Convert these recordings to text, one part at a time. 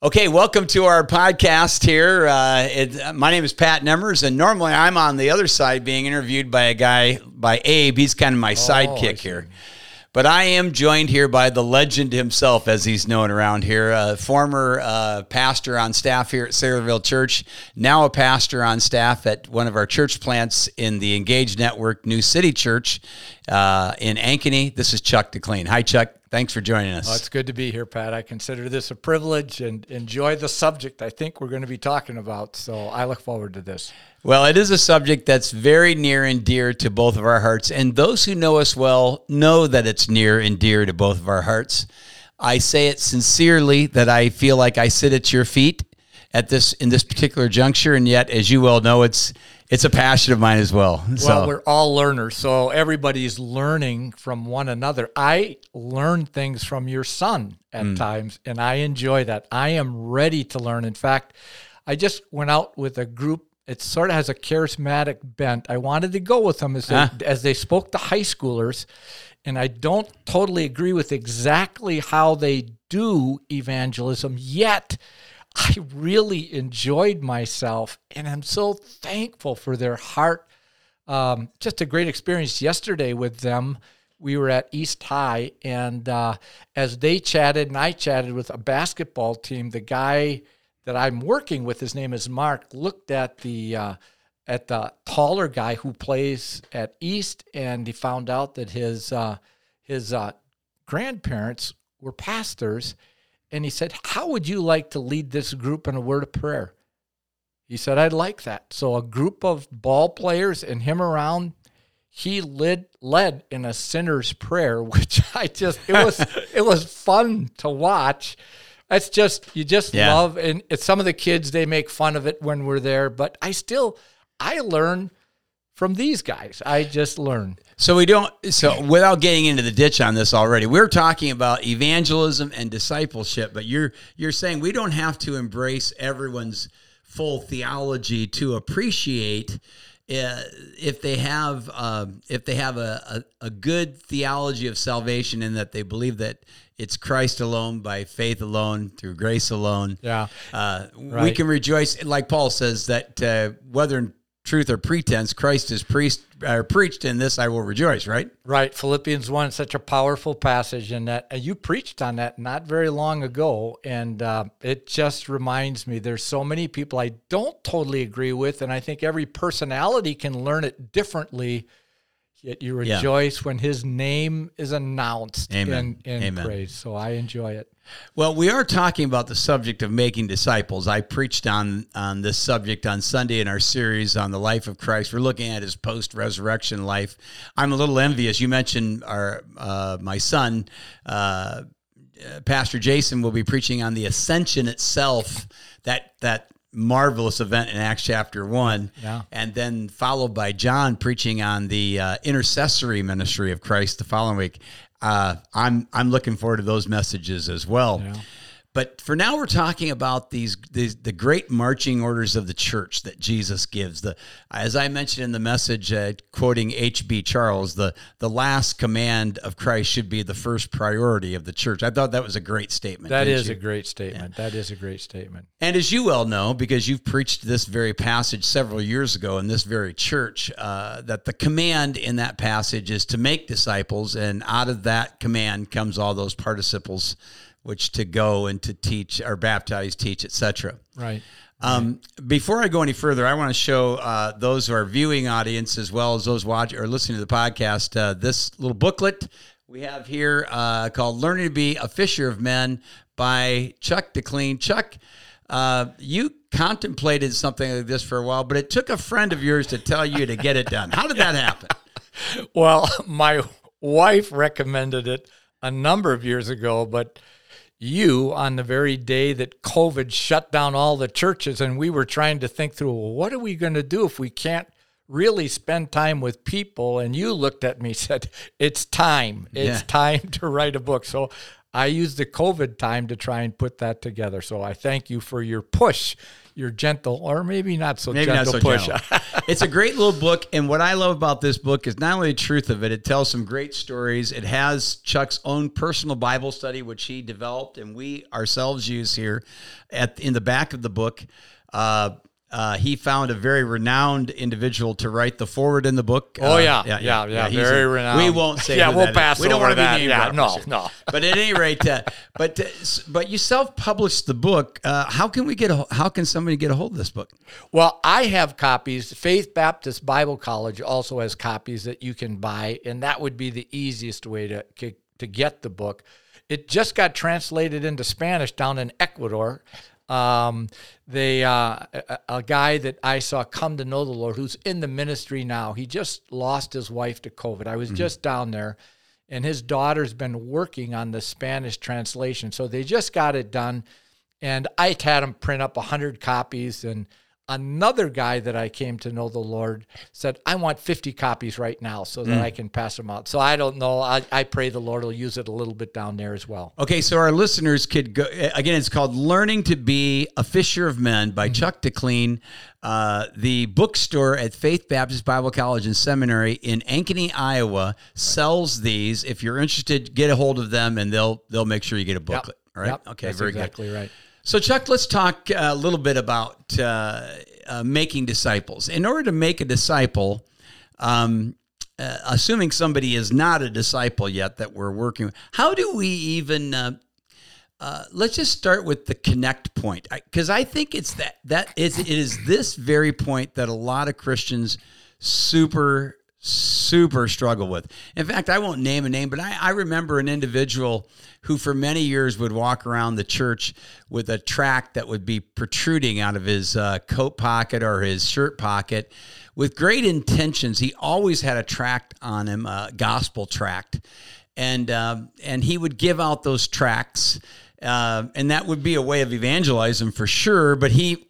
Okay, welcome to our podcast here. Uh, it, my name is Pat Nemmers, and normally I'm on the other side being interviewed by a guy, by Abe. He's kind of my sidekick here. But I am joined here by the legend himself, as he's known around here, a former uh, pastor on staff here at Saylorville Church, now a pastor on staff at one of our church plants in the Engage Network New City Church uh, in Ankeny. This is Chuck DeClean. Hi, Chuck. Thanks for joining us. Well, it's good to be here, Pat. I consider this a privilege and enjoy the subject I think we're going to be talking about. So I look forward to this. Well, it is a subject that's very near and dear to both of our hearts. And those who know us well know that it's near and dear to both of our hearts. I say it sincerely that I feel like I sit at your feet at this in this particular juncture and yet as you well know it's it's a passion of mine as well. So. Well, we're all learners, so everybody's learning from one another. I learn things from your son at mm. times, and I enjoy that. I am ready to learn. In fact, I just went out with a group. It sort of has a charismatic bent. I wanted to go with them as they, huh? as they spoke to high schoolers, and I don't totally agree with exactly how they do evangelism yet I really enjoyed myself, and I'm so thankful for their heart. Um, just a great experience yesterday with them. We were at East High, and uh, as they chatted and I chatted with a basketball team, the guy that I'm working with, his name is Mark, looked at the uh, at the taller guy who plays at East, and he found out that his uh, his uh, grandparents were pastors and he said, How would you like to lead this group in a word of prayer? He said, I'd like that. So a group of ball players and him around, he led led in a sinner's prayer, which I just it was it was fun to watch. That's just you just yeah. love and it's some of the kids they make fun of it when we're there, but I still I learn from these guys. I just learned. So we don't. So without getting into the ditch on this already, we're talking about evangelism and discipleship. But you're you're saying we don't have to embrace everyone's full theology to appreciate uh, if they have uh, if they have a, a, a, good theology of salvation in that they believe that it's Christ alone by faith alone through grace alone. Yeah, uh, right. we can rejoice, like Paul says that uh, whether truth or pretense, Christ is priest or preached in this I will rejoice, right? Right. Philippians 1, such a powerful passage and that and you preached on that not very long ago. And uh, it just reminds me there's so many people I don't totally agree with. And I think every personality can learn it differently. Yet you rejoice yeah. when his name is announced Amen. in, in Amen. praise. So I enjoy it. Well, we are talking about the subject of making disciples. I preached on on this subject on Sunday in our series on the life of Christ. We're looking at his post resurrection life. I'm a little envious. You mentioned our uh, my son. Uh, Pastor Jason will be preaching on the ascension itself, that that marvelous event in Acts chapter one, yeah. and then followed by John preaching on the uh, intercessory ministry of Christ the following week uh, I'm I'm looking forward to those messages as well. Yeah. But for now, we're talking about these, these the great marching orders of the church that Jesus gives. The as I mentioned in the message, uh, quoting H.B. Charles, the the last command of Christ should be the first priority of the church. I thought that was a great statement. That is you? a great statement. Yeah. That is a great statement. And as you well know, because you've preached this very passage several years ago in this very church, uh, that the command in that passage is to make disciples, and out of that command comes all those participles which to go and to teach or baptize, teach, etc. Right. Um, before I go any further, I want to show uh, those who are viewing audience as well as those watching or listening to the podcast uh, this little booklet we have here uh, called "Learning to Be a Fisher of Men" by Chuck DeClean. Chuck, uh, you contemplated something like this for a while, but it took a friend of yours to tell you to get it done. How did that happen? well, my wife recommended it a number of years ago, but you on the very day that COVID shut down all the churches, and we were trying to think through, well, what are we going to do if we can't really spend time with people? And you looked at me, said, "It's time. It's yeah. time to write a book." So I used the COVID time to try and put that together. So I thank you for your push, your gentle, or maybe not so Maybe gentle not so push. gentle. it's a great little book, and what I love about this book is not only the truth of it; it tells some great stories. It has Chuck's own personal Bible study, which he developed, and we ourselves use here at in the back of the book. Uh, uh, he found a very renowned individual to write the foreword in the book. Oh Uh, yeah, yeah, yeah, he's very a- renowned. We won't say. Yeah, we'll that is. pass We don't over want to be named. Yeah, no, no. But at any rate, uh, but uh, but you self-published the book. Uh, how can we get? A, how can somebody get a hold of this book? Well, I have copies. Faith Baptist Bible College also has copies that you can buy, and that would be the easiest way to to get the book. It just got translated into Spanish down in Ecuador. Um, they uh, a, a guy that I saw come to know the Lord, who's in the ministry now. He just lost his wife to COVID. I was just down there, and his daughter's been working on the Spanish translation. So they just got it done, and I had him print up a hundred copies. And another guy that I came to know the Lord said, "I want fifty copies right now, so that mm. I can pass them out." So I don't know. I, I pray the Lord will use it a little bit down there as well. Okay, so our listeners could go eh, again. It's called "Learning to Be a Fisher of Men" by mm-hmm. Chuck DeClean. Uh, the bookstore at Faith Baptist Bible College and Seminary in Ankeny, Iowa, sells these. If you're interested, get a hold of them, and they'll they'll make sure you get a booklet. All right. Yep, okay. that's very good. exactly right. So, Chuck, let's talk a little bit about uh, uh, making disciples. In order to make a disciple, um, uh, assuming somebody is not a disciple yet that we're working with, how do we even? Uh, uh, let's just start with the connect point, because I, I think it's that that is it is this very point that a lot of Christians super super struggle with. In fact, I won't name a name, but I, I remember an individual who for many years would walk around the church with a tract that would be protruding out of his uh, coat pocket or his shirt pocket with great intentions. He always had a tract on him, a gospel tract. And, um, and he would give out those tracts, uh, and that would be a way of evangelizing for sure. But he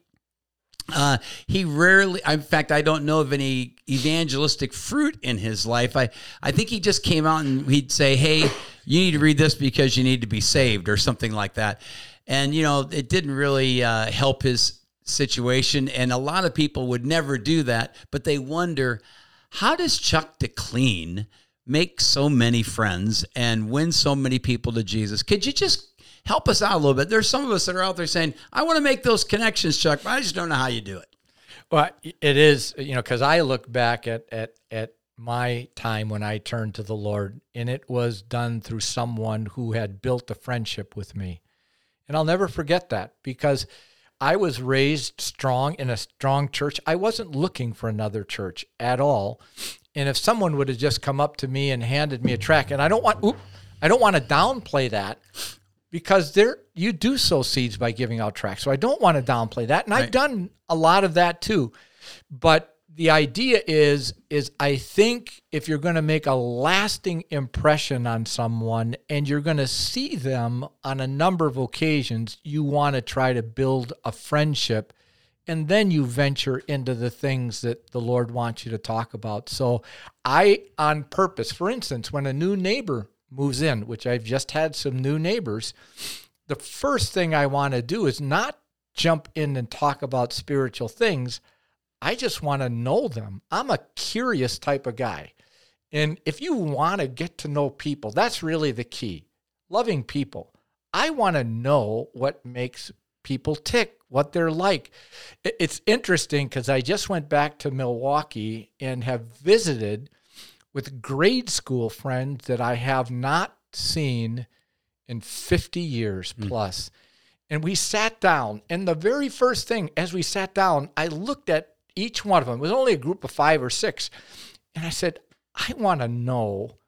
uh, he rarely, in fact, I don't know of any evangelistic fruit in his life. I, I think he just came out and he'd say, Hey, you need to read this because you need to be saved or something like that. And, you know, it didn't really uh, help his situation. And a lot of people would never do that, but they wonder, how does Chuck DeClean make so many friends and win so many people to Jesus? Could you just help us out a little bit. There's some of us that are out there saying, I want to make those connections, Chuck, but I just don't know how you do it. Well, it is, you know, because I look back at, at, at my time when I turned to the Lord, and it was done through someone who had built a friendship with me. And I'll never forget that because I was raised strong in a strong church. I wasn't looking for another church at all. And if someone would have just come up to me and handed me a track, and I don't want, oop, I don't want to downplay that, because there you do sow seeds by giving out tracks. So I don't want to downplay that. And I've done a lot of that too. But the idea is is I think if you're going to make a lasting impression on someone and you're going to see them on a number of occasions, you want to try to build a friendship and then you venture into the things that the Lord wants you to talk about. So I on purpose, for instance, when a new neighbor moves in, which I've just had some new neighbors, the first thing I want to do is not jump in and talk about spiritual things. I just want to know them. I'm a curious type of guy. And if you want to get to know people, that's really the key. Loving people. I want to know what makes people tick, what they're like. It's interesting because I just went back to Milwaukee and have visited with grade school friends that I have not seen in 50 years hmm. plus. And we sat down, and the very first thing as we sat down, I looked at each one of them. It was only a group of five or six. And I said, I want to know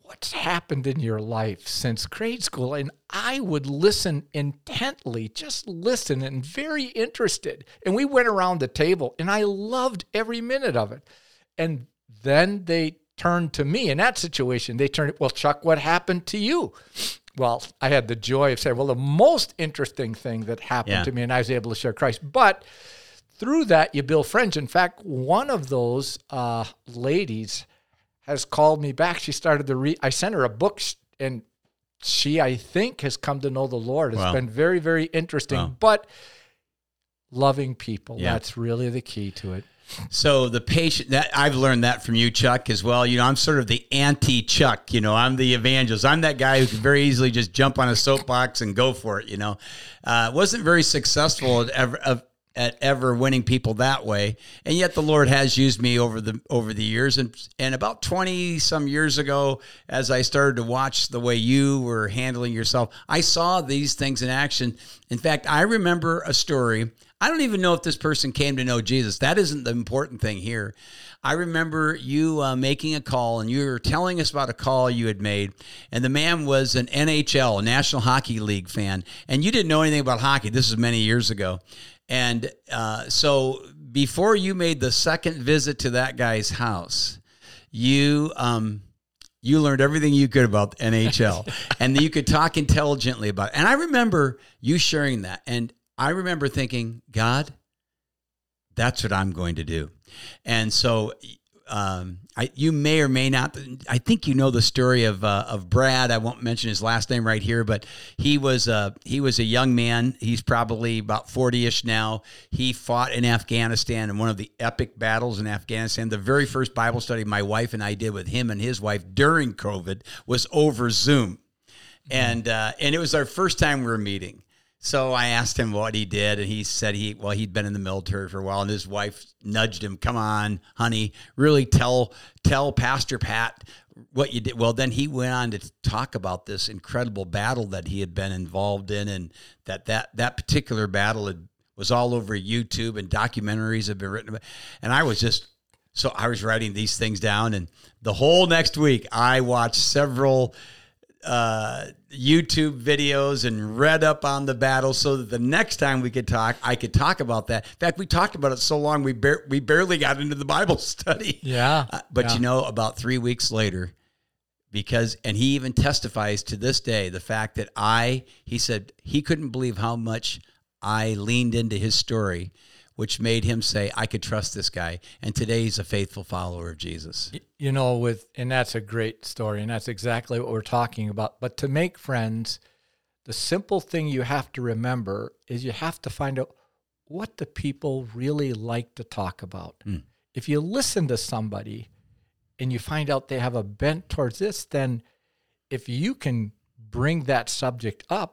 what's happened in your life since grade school. And I would listen intently, just listen and very interested. And we went around the table, and I loved every minute of it. And then they turned to me in that situation. They turned, Well, Chuck, what happened to you? Well, I had the joy of saying, Well, the most interesting thing that happened Yeah. to me, and I was able to share Christ. But through that, you build friends. In fact, one of those uh, ladies has called me back. She started to read. I sent her a book, and she, I think, has come to know the Lord. It's Wow. been very, very interesting. Wow. But loving people, Yeah. that's really the key to it. So the patient that I've learned that from you, Chuck, as well. You know, I'm sort of the anti-Chuck. You know, I'm the evangelist. I'm that guy who can very easily just jump on a soapbox and go for it. You know, uh, wasn't very successful at ever of, at ever winning people that way, and yet the Lord has used me over the over the years. And and about twenty some years ago, as I started to watch the way you were handling yourself, I saw these things in action. In fact, I remember a story. I don't even know if this person came to know Jesus. That isn't the important thing here. I remember you uh, making a call and you were telling us about a call you had made, and the man was an NHL, a National Hockey League fan, and you didn't know anything about hockey. This was many years ago. And uh, so before you made the second visit to that guy's house, you. Um, you learned everything you could about the NHL and you could talk intelligently about it. And I remember you sharing that. And I remember thinking, God, that's what I'm going to do. And so um, I, you may or may not. I think you know the story of uh, of Brad. I won't mention his last name right here, but he was a he was a young man. He's probably about forty ish now. He fought in Afghanistan in one of the epic battles in Afghanistan. The very first Bible study my wife and I did with him and his wife during COVID was over Zoom, and uh, and it was our first time we were meeting. So I asked him what he did, and he said he well he'd been in the military for a while, and his wife nudged him, "Come on, honey, really tell tell Pastor Pat what you did." Well, then he went on to talk about this incredible battle that he had been involved in, and that that that particular battle had, was all over YouTube and documentaries have been written about. And I was just so I was writing these things down, and the whole next week I watched several uh, YouTube videos and read up on the battle so that the next time we could talk, I could talk about that. In fact, we talked about it so long we bar- we barely got into the Bible study. Yeah. Uh, but yeah. you know, about three weeks later, because and he even testifies to this day the fact that I he said he couldn't believe how much I leaned into his story, which made him say I could trust this guy. And today he's a faithful follower of Jesus. you know with and that's a great story and that's exactly what we're talking about but to make friends the simple thing you have to remember is you have to find out what the people really like to talk about Mm. if you listen to somebody and you find out they have a bent towards this then if you can bring that subject up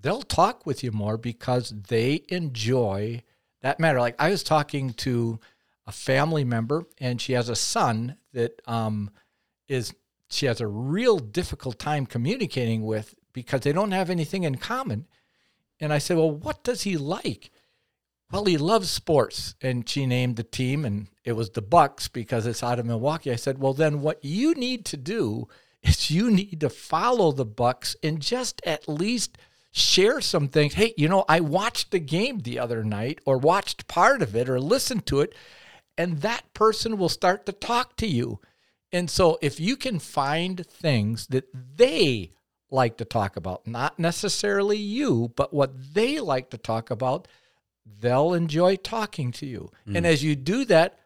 they'll talk with you more because they enjoy that matter. Like i was talking to a family member and she has a son that um, is she has a real difficult time communicating with because they don't have anything in common. And i said well what does he like? Well he loves sports. And she named the team and it was the bucks because it's out of milwaukee. I said well then what you need to do is you need to follow the bucks and just at least share some things hey you know i watched the game the other night or watched part of it or listened to it and that person will start to talk to you. And so if you can find things that they like to talk about, not necessarily you, but what they like to talk about, they'll enjoy talking to you. And mm. as you do that,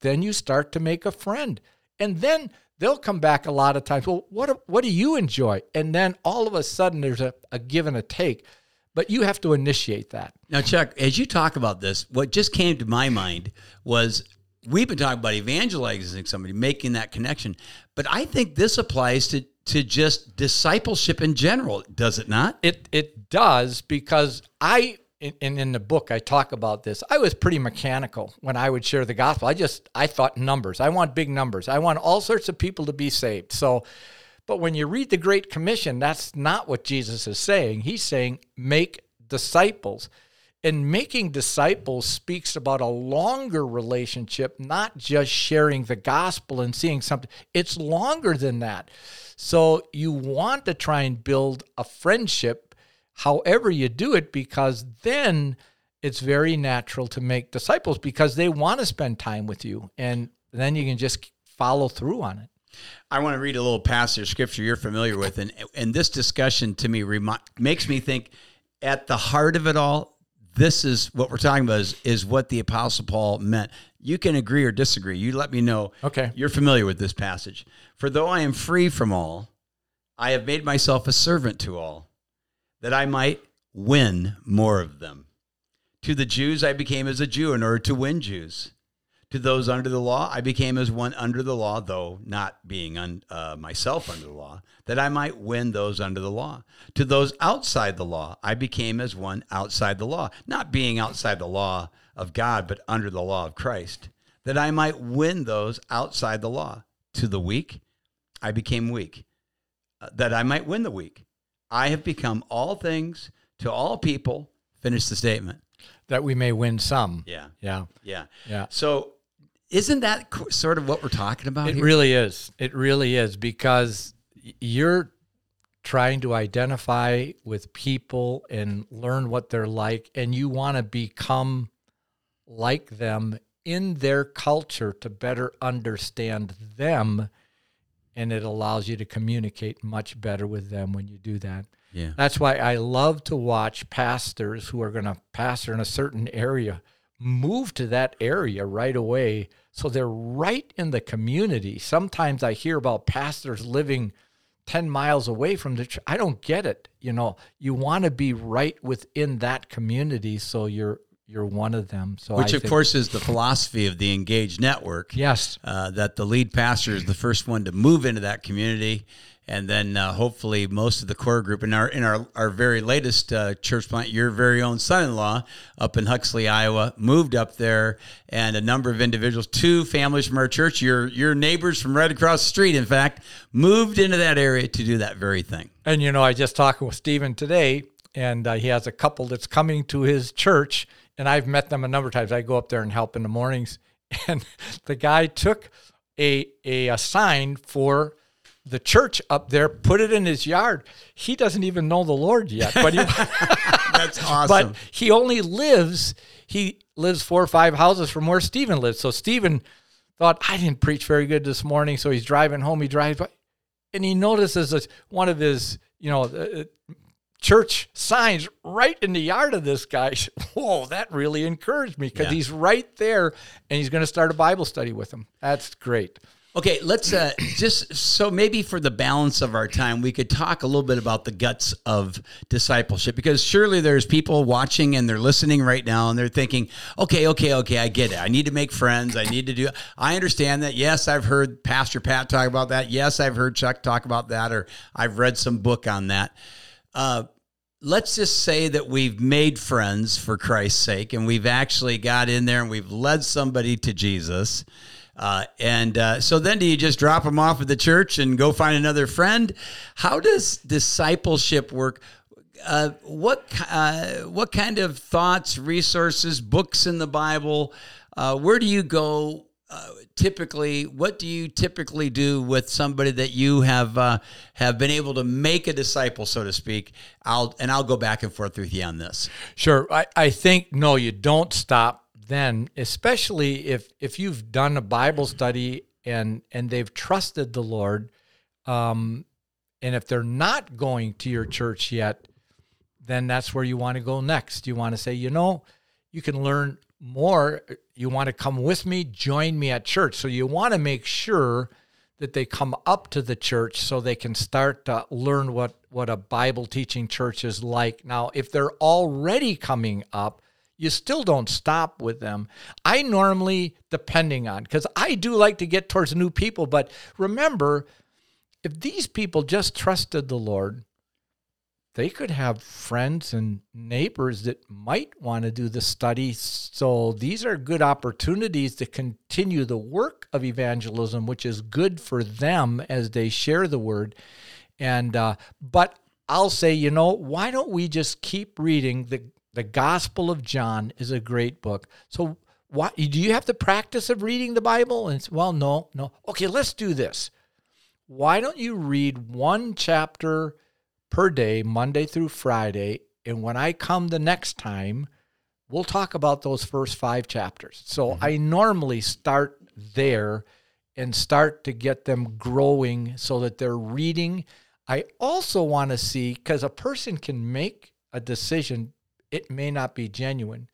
then you start to make a friend. And then they'll come back a lot of times. Well, what what do you enjoy? And then all of a sudden there's a, a give and a take. But you have to initiate that. Now, Chuck, as you talk about this, what just came to my mind was we've been talking about evangelizing somebody, making that connection. But I think this applies to to just discipleship in general, does it not? It it does because I in, in the book I talk about this. I was pretty mechanical when I would share the gospel. I just I thought numbers. I want big numbers. I want all sorts of people to be saved. So but when you read the Great Commission, that's not what Jesus is saying. He's saying make disciples. And making disciples speaks about a longer relationship, not just sharing the gospel and seeing something. It's longer than that. So you want to try and build a friendship however you do it, because then it's very natural to make disciples because they want to spend time with you. And then you can just follow through on it. I want to read a little passage of scripture you're familiar with, and and this discussion to me remi- makes me think at the heart of it all, this is what we're talking about is, is what the apostle Paul meant. You can agree or disagree. You let me know. Okay. You're familiar with this passage. For though I am free from all, I have made myself a servant to all, that I might win more of them. To the Jews, I became as a Jew in order to win Jews. To those under the law, I became as one under the law, though not being un, uh, myself under the law, that I might win those under the law. To those outside the law, I became as one outside the law, not being outside the law of God, but under the law of Christ, that I might win those outside the law. To the weak, I became weak, uh, that I might win the weak. I have become all things to all people. Finish the statement. That we may win some. Yeah. Yeah. Yeah. Yeah. So, isn't that sort of what we're talking about It here? really is. It really is because you're trying to identify with people and learn what they're like, and you want to become like them in their culture to better understand them. And it allows you to communicate much better with them when you do that. yeah. That's why I love to watch pastors who are going to pastor in a certain area move to that area right away so they're right in the community. Sometimes I hear about pastors living 10 miles away from the church. I don't get it. You know, you want to be right within that community so you're you're one of them. So Which, I of think- course, is the philosophy of the Engaged Network. yes. Uh, that the lead pastor is the first one to move into that community, and then uh, hopefully most of the core group in our in our our very latest uh, church plant, your very own son-in-law up in Huxley, Iowa, moved up there, and a number of individuals, two families from our church, your your neighbors from right across the street, in fact, moved into that area to do that very thing. And you know, I just talked with Stephen today, and uh, he has a couple that's coming to his church, and I've met them a number of times. I go up there and help in the mornings, and the guy took a a, a sign for the church up there, put it in his yard. He doesn't even know the Lord yet, but he, That's awesome. but he only lives he lives four or five houses from where Stephen lives. So Stephen thought I didn't preach very good this morning, so he's driving home. He drives by, and he notices one of his you know uh, church signs right in the yard of this guy. Whoa, that really encouraged me because Yeah. he's right there, and he's going to start a Bible study with him. That's great. Okay, let's uh, just so maybe for the balance of our time, we could talk a little bit about the guts of discipleship because surely there's people watching and they're listening right now and they're thinking, okay, okay, okay, I get it. I need to make friends. I need to do. I understand that. Yes, I've heard Pastor Pat talk about that. Yes, I've heard Chuck talk about that, or I've read some book on that. Uh, let's just say that we've made friends for Christ's sake and we've actually got in there and we've led somebody to Jesus. Uh, and uh, so then do you just drop them off at the church and go find another friend? How does discipleship work? Uh, what uh, what kind of thoughts, resources, books in the Bible? Uh, where do you go typically? What do you typically do with somebody that you have uh, have been able to make a disciple, so to speak? I'll and I'll go back and forth with you on this. Sure. I, I think no, you don't stop then, especially if if you've done a Bible study and and they've trusted the Lord, um, and if they're not going to your church yet, then that's where you want to go next. You want to say, you know, you can learn more. You want to come with me, join me at church. So you want to make sure that they come up to the church so they can start to learn what what a Bible teaching church is like. Now, if they're already coming up, you still don't stop with them. I normally, depending on, because I do like to get towards new people, but remember, if these people just trusted the Lord, they could have friends and neighbors that might want to do the study. So these are good opportunities to continue the work of evangelism, which is good for them as they share the word. And uh, but I'll say, you know, why don't we just keep reading the the Gospel of John is a great book. So why do you have the practice of reading the Bible? And well, no, no. Okay, let's do this. Why don't you read one chapter per day, Monday through Friday, and when I come the next time, we'll talk about those first five chapters. So mm-hmm. I normally start there and start to get them growing so that they're reading. I also want to see because a person can make a decision, it may not be genuine.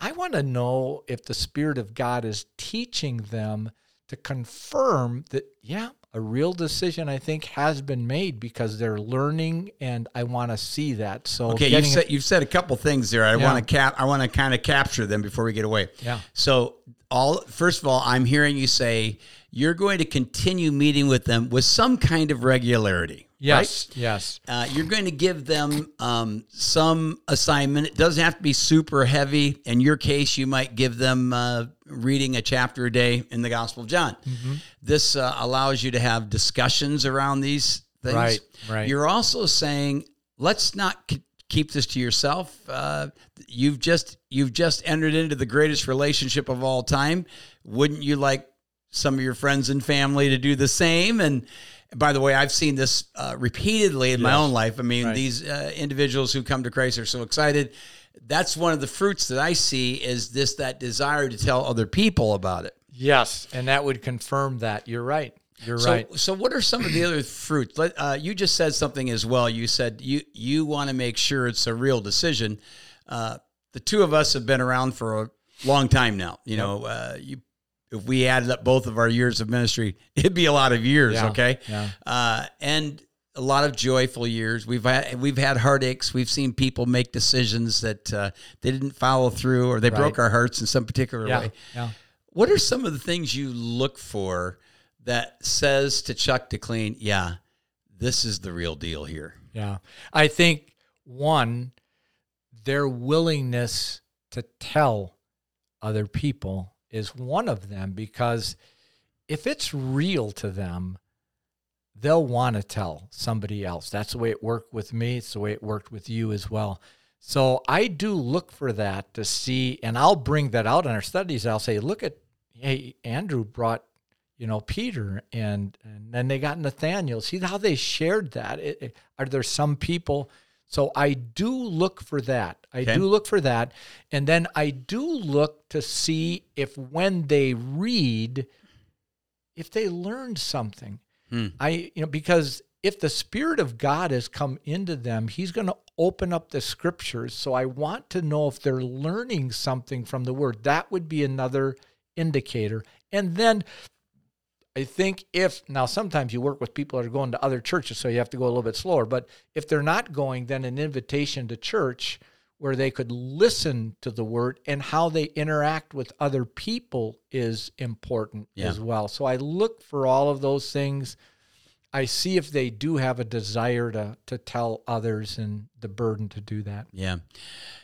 I want to know if the Spirit of God is teaching them to confirm that, yeah, a real decision I think has been made because they're learning and I want to see that. So Okay, you've said, you've said a couple things there. I Yeah. want to cap. I want to kind of capture them before we get away. Yeah. So all first of all, I'm hearing you say you're going to continue meeting with them with some kind of regularity. yes, yes. Uh, you're going to give them um, some assignment. It doesn't have to be super heavy. In your case, you might give them uh, reading a chapter a day in the Gospel of John. Mm-hmm. This uh, allows you to have discussions around these things. Right, right. You're also saying, let's not k- keep this to yourself. Uh, you've just you've just entered into the greatest relationship of all time. Wouldn't you like some of your friends and family to do the same? And by the way, I've seen this uh, repeatedly in my own life. I mean, Right. these uh, individuals who come to Christ are so excited. That's one of the fruits that I see is this that desire to tell other people about it. Yes, and that would confirm that. You're right. You're So, right. so what are some of the other fruits? Let, uh, you just said something as well. You said you you want to make sure it's a real decision. Uh, the two of us have been around for a long time now. You know, uh, you if we added up both of our years of ministry, it'd be a lot of years. Yeah, Okay, yeah. uh, and a lot of joyful years. We've had we've had heartaches. We've seen people make decisions that uh, they didn't follow through, or they broke our hearts in some particular Yeah, way. yeah. What are some of the things you look for that says to Chuck DeClean, yeah, this is the real deal here? Yeah. I think one, their willingness to tell other people is one of them because if it's real to them, they'll want to tell somebody else. That's the way it worked with me. It's the way it worked with you as well. So I do look for that to see, and I'll bring that out in our studies. I'll say, look at, hey, Andrew brought, you know, Peter, and and then they got Nathaniel. See how they shared that. It, it- are there some people? So I do look for that. I Okay. do look for that, and then I do look to see if when they read, if they learned something. Hmm. I you know because if the spirit of God has come into them, he's going to open up the scriptures. So I want to know if they're learning something from the word. That would be another indicator. And then I think if now sometimes you work with people that are going to other churches, so you have to go a little bit slower. But if they're not going, then an invitation to church where they could listen to the word and how they interact with other people is important Yeah. as well. So I look for all of those things. I see if they do have a desire to to tell others and the burden to do that. Yeah.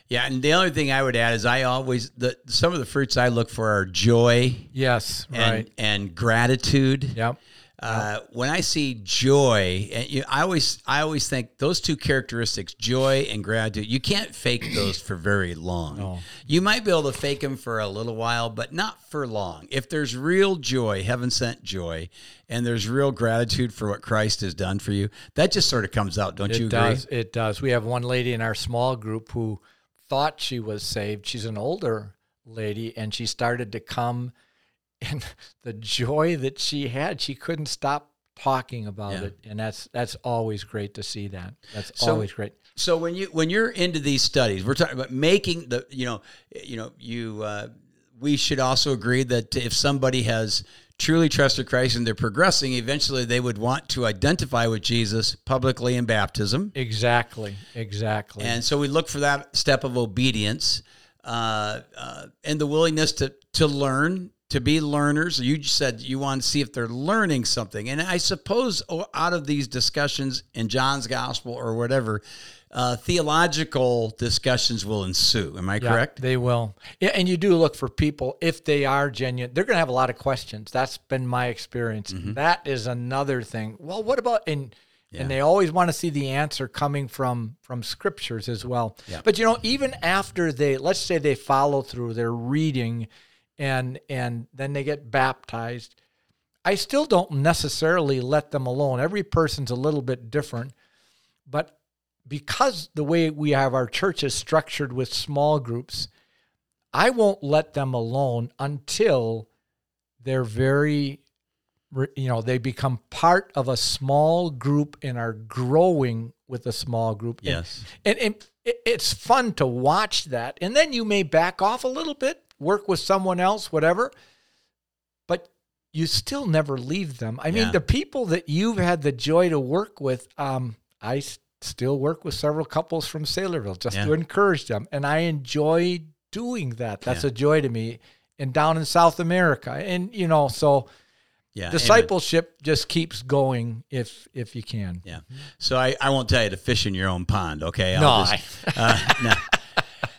Yeah. And the only thing I would add is I always, the, some of the fruits I look for are joy Yes, and, right. and gratitude. Yep. Uh, when I see joy, and you, I always I always think those two characteristics, joy and gratitude, you can't fake those for very long. No. You might be able to fake them for a little while, but not for long. If there's real joy, heaven sent joy, and there's real gratitude for what Christ has done for you, that just sort of comes out, don't you It agree? does. It does. We have one lady in our small group who thought she was saved. She's an older lady, and she started to come, and the joy that she had, she couldn't stop talking about Yeah. it, and that's that's always great to see that. That's So- always great. So when you when you're into these studies, we're talking about making the you know you know you uh, we should also agree that if somebody has truly trusted Christ and they're progressing, eventually they would want to identify with Jesus publicly in baptism, Exactly. Exactly. and so we look for that step of obedience uh, uh, and the willingness to to learn. To be learners, you said you want to see if they're learning something, and I suppose oh, out of these discussions in John's gospel or whatever, uh, theological discussions will ensue. Am I Yeah, correct? They will. Yeah, and you do look for people if they are genuine. They're going to have a lot of questions. That's been my experience. Mm-hmm. That is another thing. Well, what about and Yeah. and they always want to see the answer coming from from scriptures as well. But you know, even after they let's say they follow through, they're reading and and then they get baptized. I still don't necessarily let them alone. Every person's a little bit different, but because the way we have our church is structured with small groups, I won't let them alone until they're very, you know, they become part of a small group and are growing with a small group. Yes. And, and it, it's fun to watch that. And then you may back off a little bit, work with someone else, whatever. But you still never leave them. I Yeah. mean, the people that you've had the joy to work with, um, I s- still work with several couples from Saylorville just Yeah. to encourage them, and I enjoy doing that. That's Yeah. a joy to me. And down in South America, and you know, so Yeah. discipleship just keeps going if if you can. Yeah. So I, I won't tell you to fish in your own pond, okay? I'll No, just- uh, no.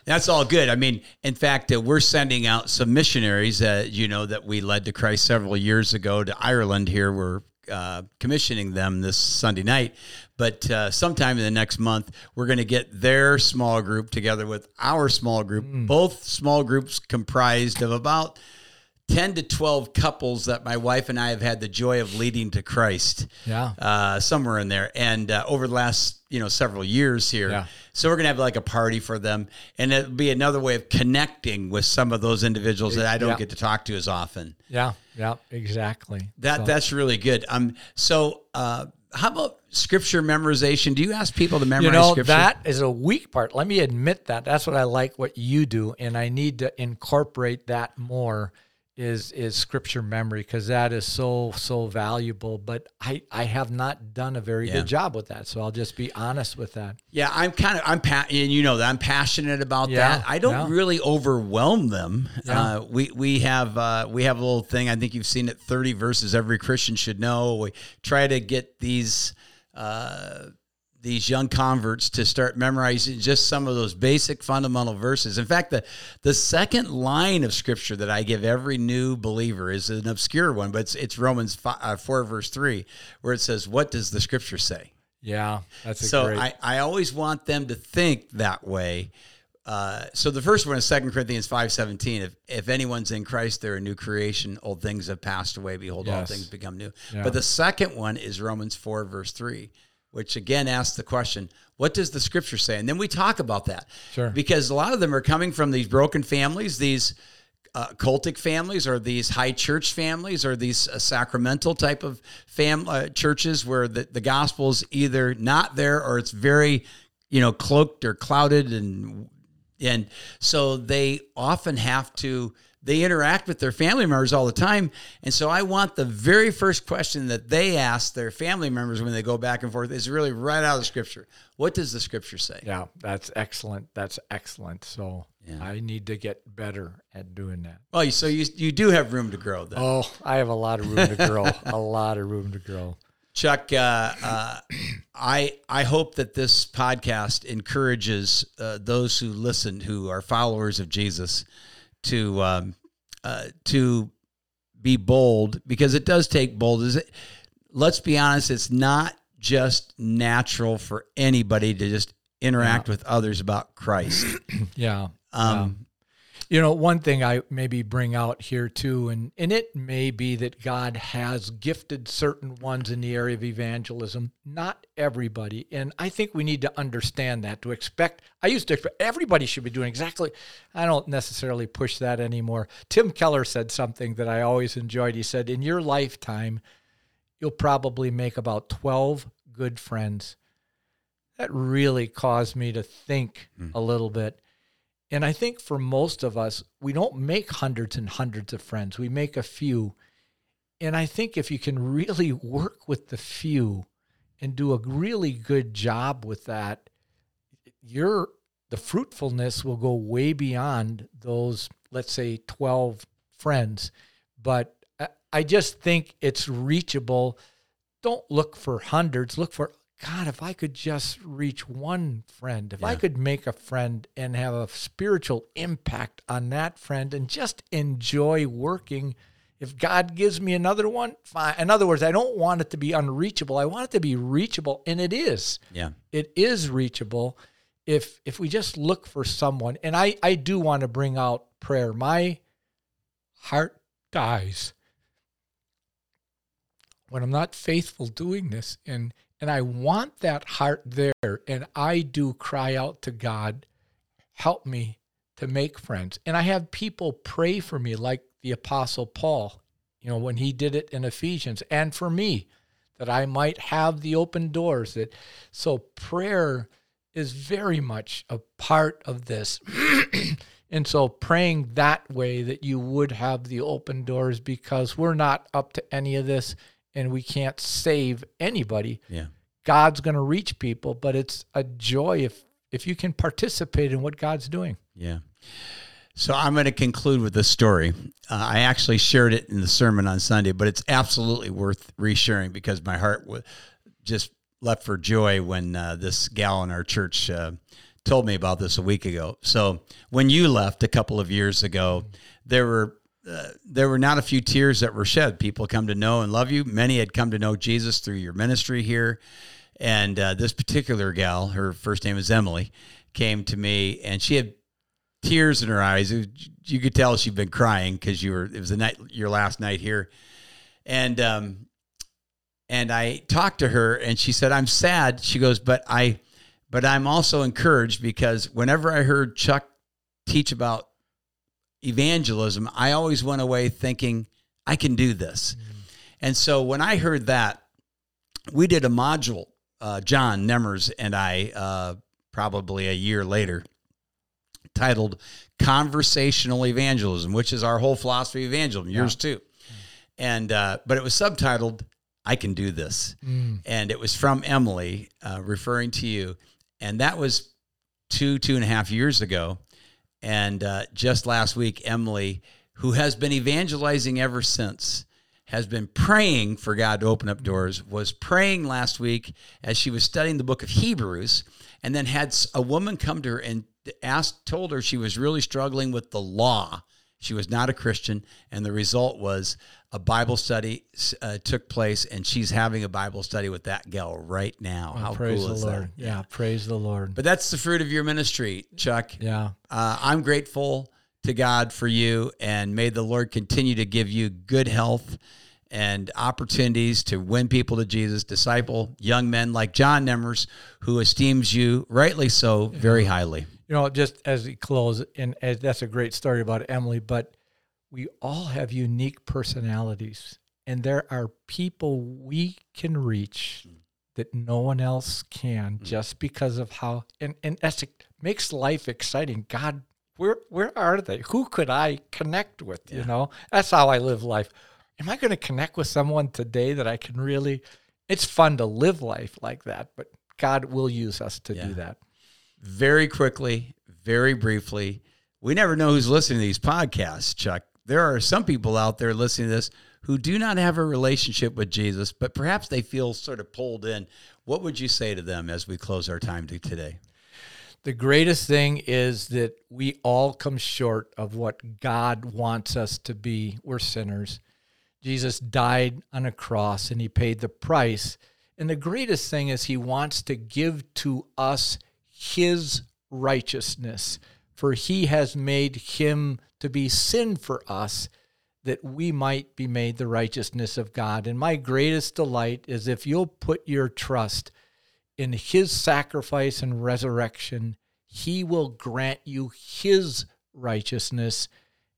That's all good. I mean, in fact, uh, we're sending out some missionaries, uh, you know, that we led to Christ several years ago to Ireland here. We're uh, commissioning them this Sunday night. But uh, sometime in the next month, we're going to get their small group together with our small group, both small groups comprised of about 10 to 12 couples that my wife and I have had the joy of leading to Christ Yeah. uh, somewhere in there. And uh, over the last, you know, several years here. Yeah. So we're going to have like a party for them. And it'll be another way of connecting with some of those individuals that I don't Yeah. get to talk to as often. Yeah, yeah, exactly. That So- That's really good. Um. So uh, how about scripture memorization? Do you ask people to memorize you know scripture? that is a weak part. Let me admit that. That's what I like what you do, and I need to incorporate that more. Is is scripture memory because that is so so valuable. But I I have not done a very Yeah. good job with that. So I'll just be honest with that. Yeah, I'm kind of I'm pa- and you know that I'm passionate about Yeah, that. I don't yeah. really overwhelm them. Uh, we we have uh, we have a little thing. I think you've seen it. Thirty verses every Christian should know. We try to get these uh, these young converts to start memorizing just some of those basic fundamental verses. In fact, the the second line of scripture that I give every new believer is an obscure one, but it's it's Romans 5, uh, four verse three, where it says, "What does the scripture say?" Yeah, that's a so great. I, I always want them to think that way. Uh, so the first one is 2 Corinthians 5.17. If, if anyone's in Christ, they're a new creation. Old things have passed away. Behold, all things become new. Yeah. But the second one is Romans 4, verse 3, which again asks the question, what does the scripture say? And then we talk about that. Sure. Because a lot of them are coming from these broken families, these uh, cultic families or these high church families or these uh, sacramental type of fam uh, churches where the, the gospel is either not there or it's very you know cloaked or clouded and and so they often have to they interact with their family members all the time and so i want the very first question that they ask their family members when they go back and forth is really right out of the scripture what does the scripture say yeah, that's excellent. That's excellent. So Yeah. I need to get better at doing that. well so you, you do have room to grow though. Oh, I have a lot of room to grow. a lot of room to grow. Chuck, uh, uh, I I hope that this podcast encourages uh, those who listen, who are followers of Jesus, to um, uh, to be bold because it does take bold. Is it? Let's be honest; it's not just natural for anybody to just interact with others about Christ. Yeah. Um, You know, one thing I maybe bring out here too, and, and it may be that God has gifted certain ones in the area of evangelism, not everybody. And I think we need to understand that to expect. I used to expect everybody should be doing exactly. I don't necessarily push that anymore. Tim Keller said something that I always enjoyed. He said, In your lifetime, you'll probably make about 12 good friends. That really caused me to think hmm. a little bit. And I think for most of us, we don't make hundreds and hundreds of friends. We make a few. And I think if you can really work with the few and do a really good job with that, your the fruitfulness will go way beyond those, let's say, 12 friends. But I- just think it's reachable. Don't look for hundreds, look for God, if I could just reach one friend, if I could make a friend and have a spiritual impact on that friend and just enjoy working. If God gives me another one, fine. In other words, I don't want it to be unreachable. I want it to be reachable, and it is. yeah, It is reachable if if we just look for someone. And I I do want to bring out prayer. My heart dies when I'm not faithful doing this and and I want that heart there and I do cry out to God help me to make friends. And I have people pray for me like the apostle Paul you know when he did it in Ephesians and for me that I might have the open doors that so prayer is very much a part of this. And so praying that way that you would have the open doors because we're not up to any of this and we can't save anybody. Yeah. God's going to reach people, but it's a joy if if you can participate in what God's doing. Yeah. So I'm going to conclude with this story. Uh, I actually shared it in the sermon on Sunday, but it's absolutely worth resharing because my heart was just left for joy when uh, this gal in our church uh, told me about this a week ago. So when you left a couple of years ago, there were uh, there were not a few tears that were shed. People come to know and love you. Many had come to know Jesus through your ministry here. And uh, this particular gal, her first name is Emily, came to me and she had tears in her eyes. Was, you could tell she'd been crying because you were. It was the night your last night here, and um, and I talked to her and she said, "I'm sad." She goes, "But I, but I'm also encouraged because whenever I heard Chuck teach about evangelism, I always went away thinking I can do this." Mm-hmm. And so when I heard that, we did a module. Uh, John Nemmers and I, uh, probably a year later, titled Conversational Evangelism, which is our whole philosophy of evangelism, yours yeah. too. And, uh, but it was subtitled, I Can Do This. Mm. And it was from Emily, uh, referring to you. And that was two, two and a half years ago. And uh, just last week, Emily, who has been evangelizing ever since, has been praying for God to open up doors, was praying last week as she was studying the book of Hebrews, and then had a woman come to her and asked, told her she was really struggling with the law. She was not a Christian, and the result was a Bible study uh, took place, and she's having a Bible study with that gal right now. How praise cool the is Lord. that? Yeah, praise the Lord. But that's the fruit of your ministry, Chuck. Yeah, uh, I'm grateful to God for you, and may the Lord continue to give you good health and opportunities to win people to Jesus, disciple young men like John Nemmers, who esteems you, rightly so, very highly you know, just as we close, and as that's a great story about Emily, but we all have unique personalities, and there are people we can reach that no one else can mm. just because of how and and that's makes life exciting. God, where where are they? Who could I connect with? Yeah. You know, that's how I live life. Am I going to connect with someone today that I can really? It's fun to live life like that, but God will use us to yeah. do that very quickly, very briefly. We never know who's listening to these podcasts, Chuck. There are some people out there listening to this who do not have a relationship with Jesus, but perhaps they feel sort of pulled in. What would you say to them as we close our time today? The greatest thing is that we all come short of what God wants us to be. We're sinners. Jesus died on a cross and he paid the price. And the greatest thing is he wants to give to us his righteousness, for he has made him to be sin for us that we might be made the righteousness of God. And my greatest delight is if you'll put your trust in his sacrifice and resurrection, he will grant you his righteousness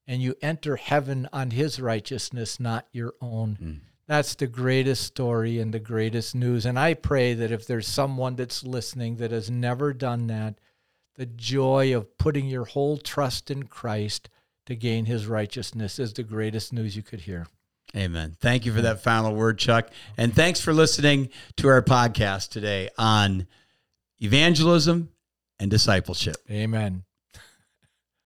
and you enter heaven on his righteousness, not your own. Mm. That's the greatest story and the greatest news. And I pray that if there's someone that's listening that has never done that, the joy of putting your whole trust in Christ to gain his righteousness is the greatest news you could hear. Amen. Thank you for that final word, Chuck. And thanks for listening to our podcast today on evangelism and discipleship. Amen.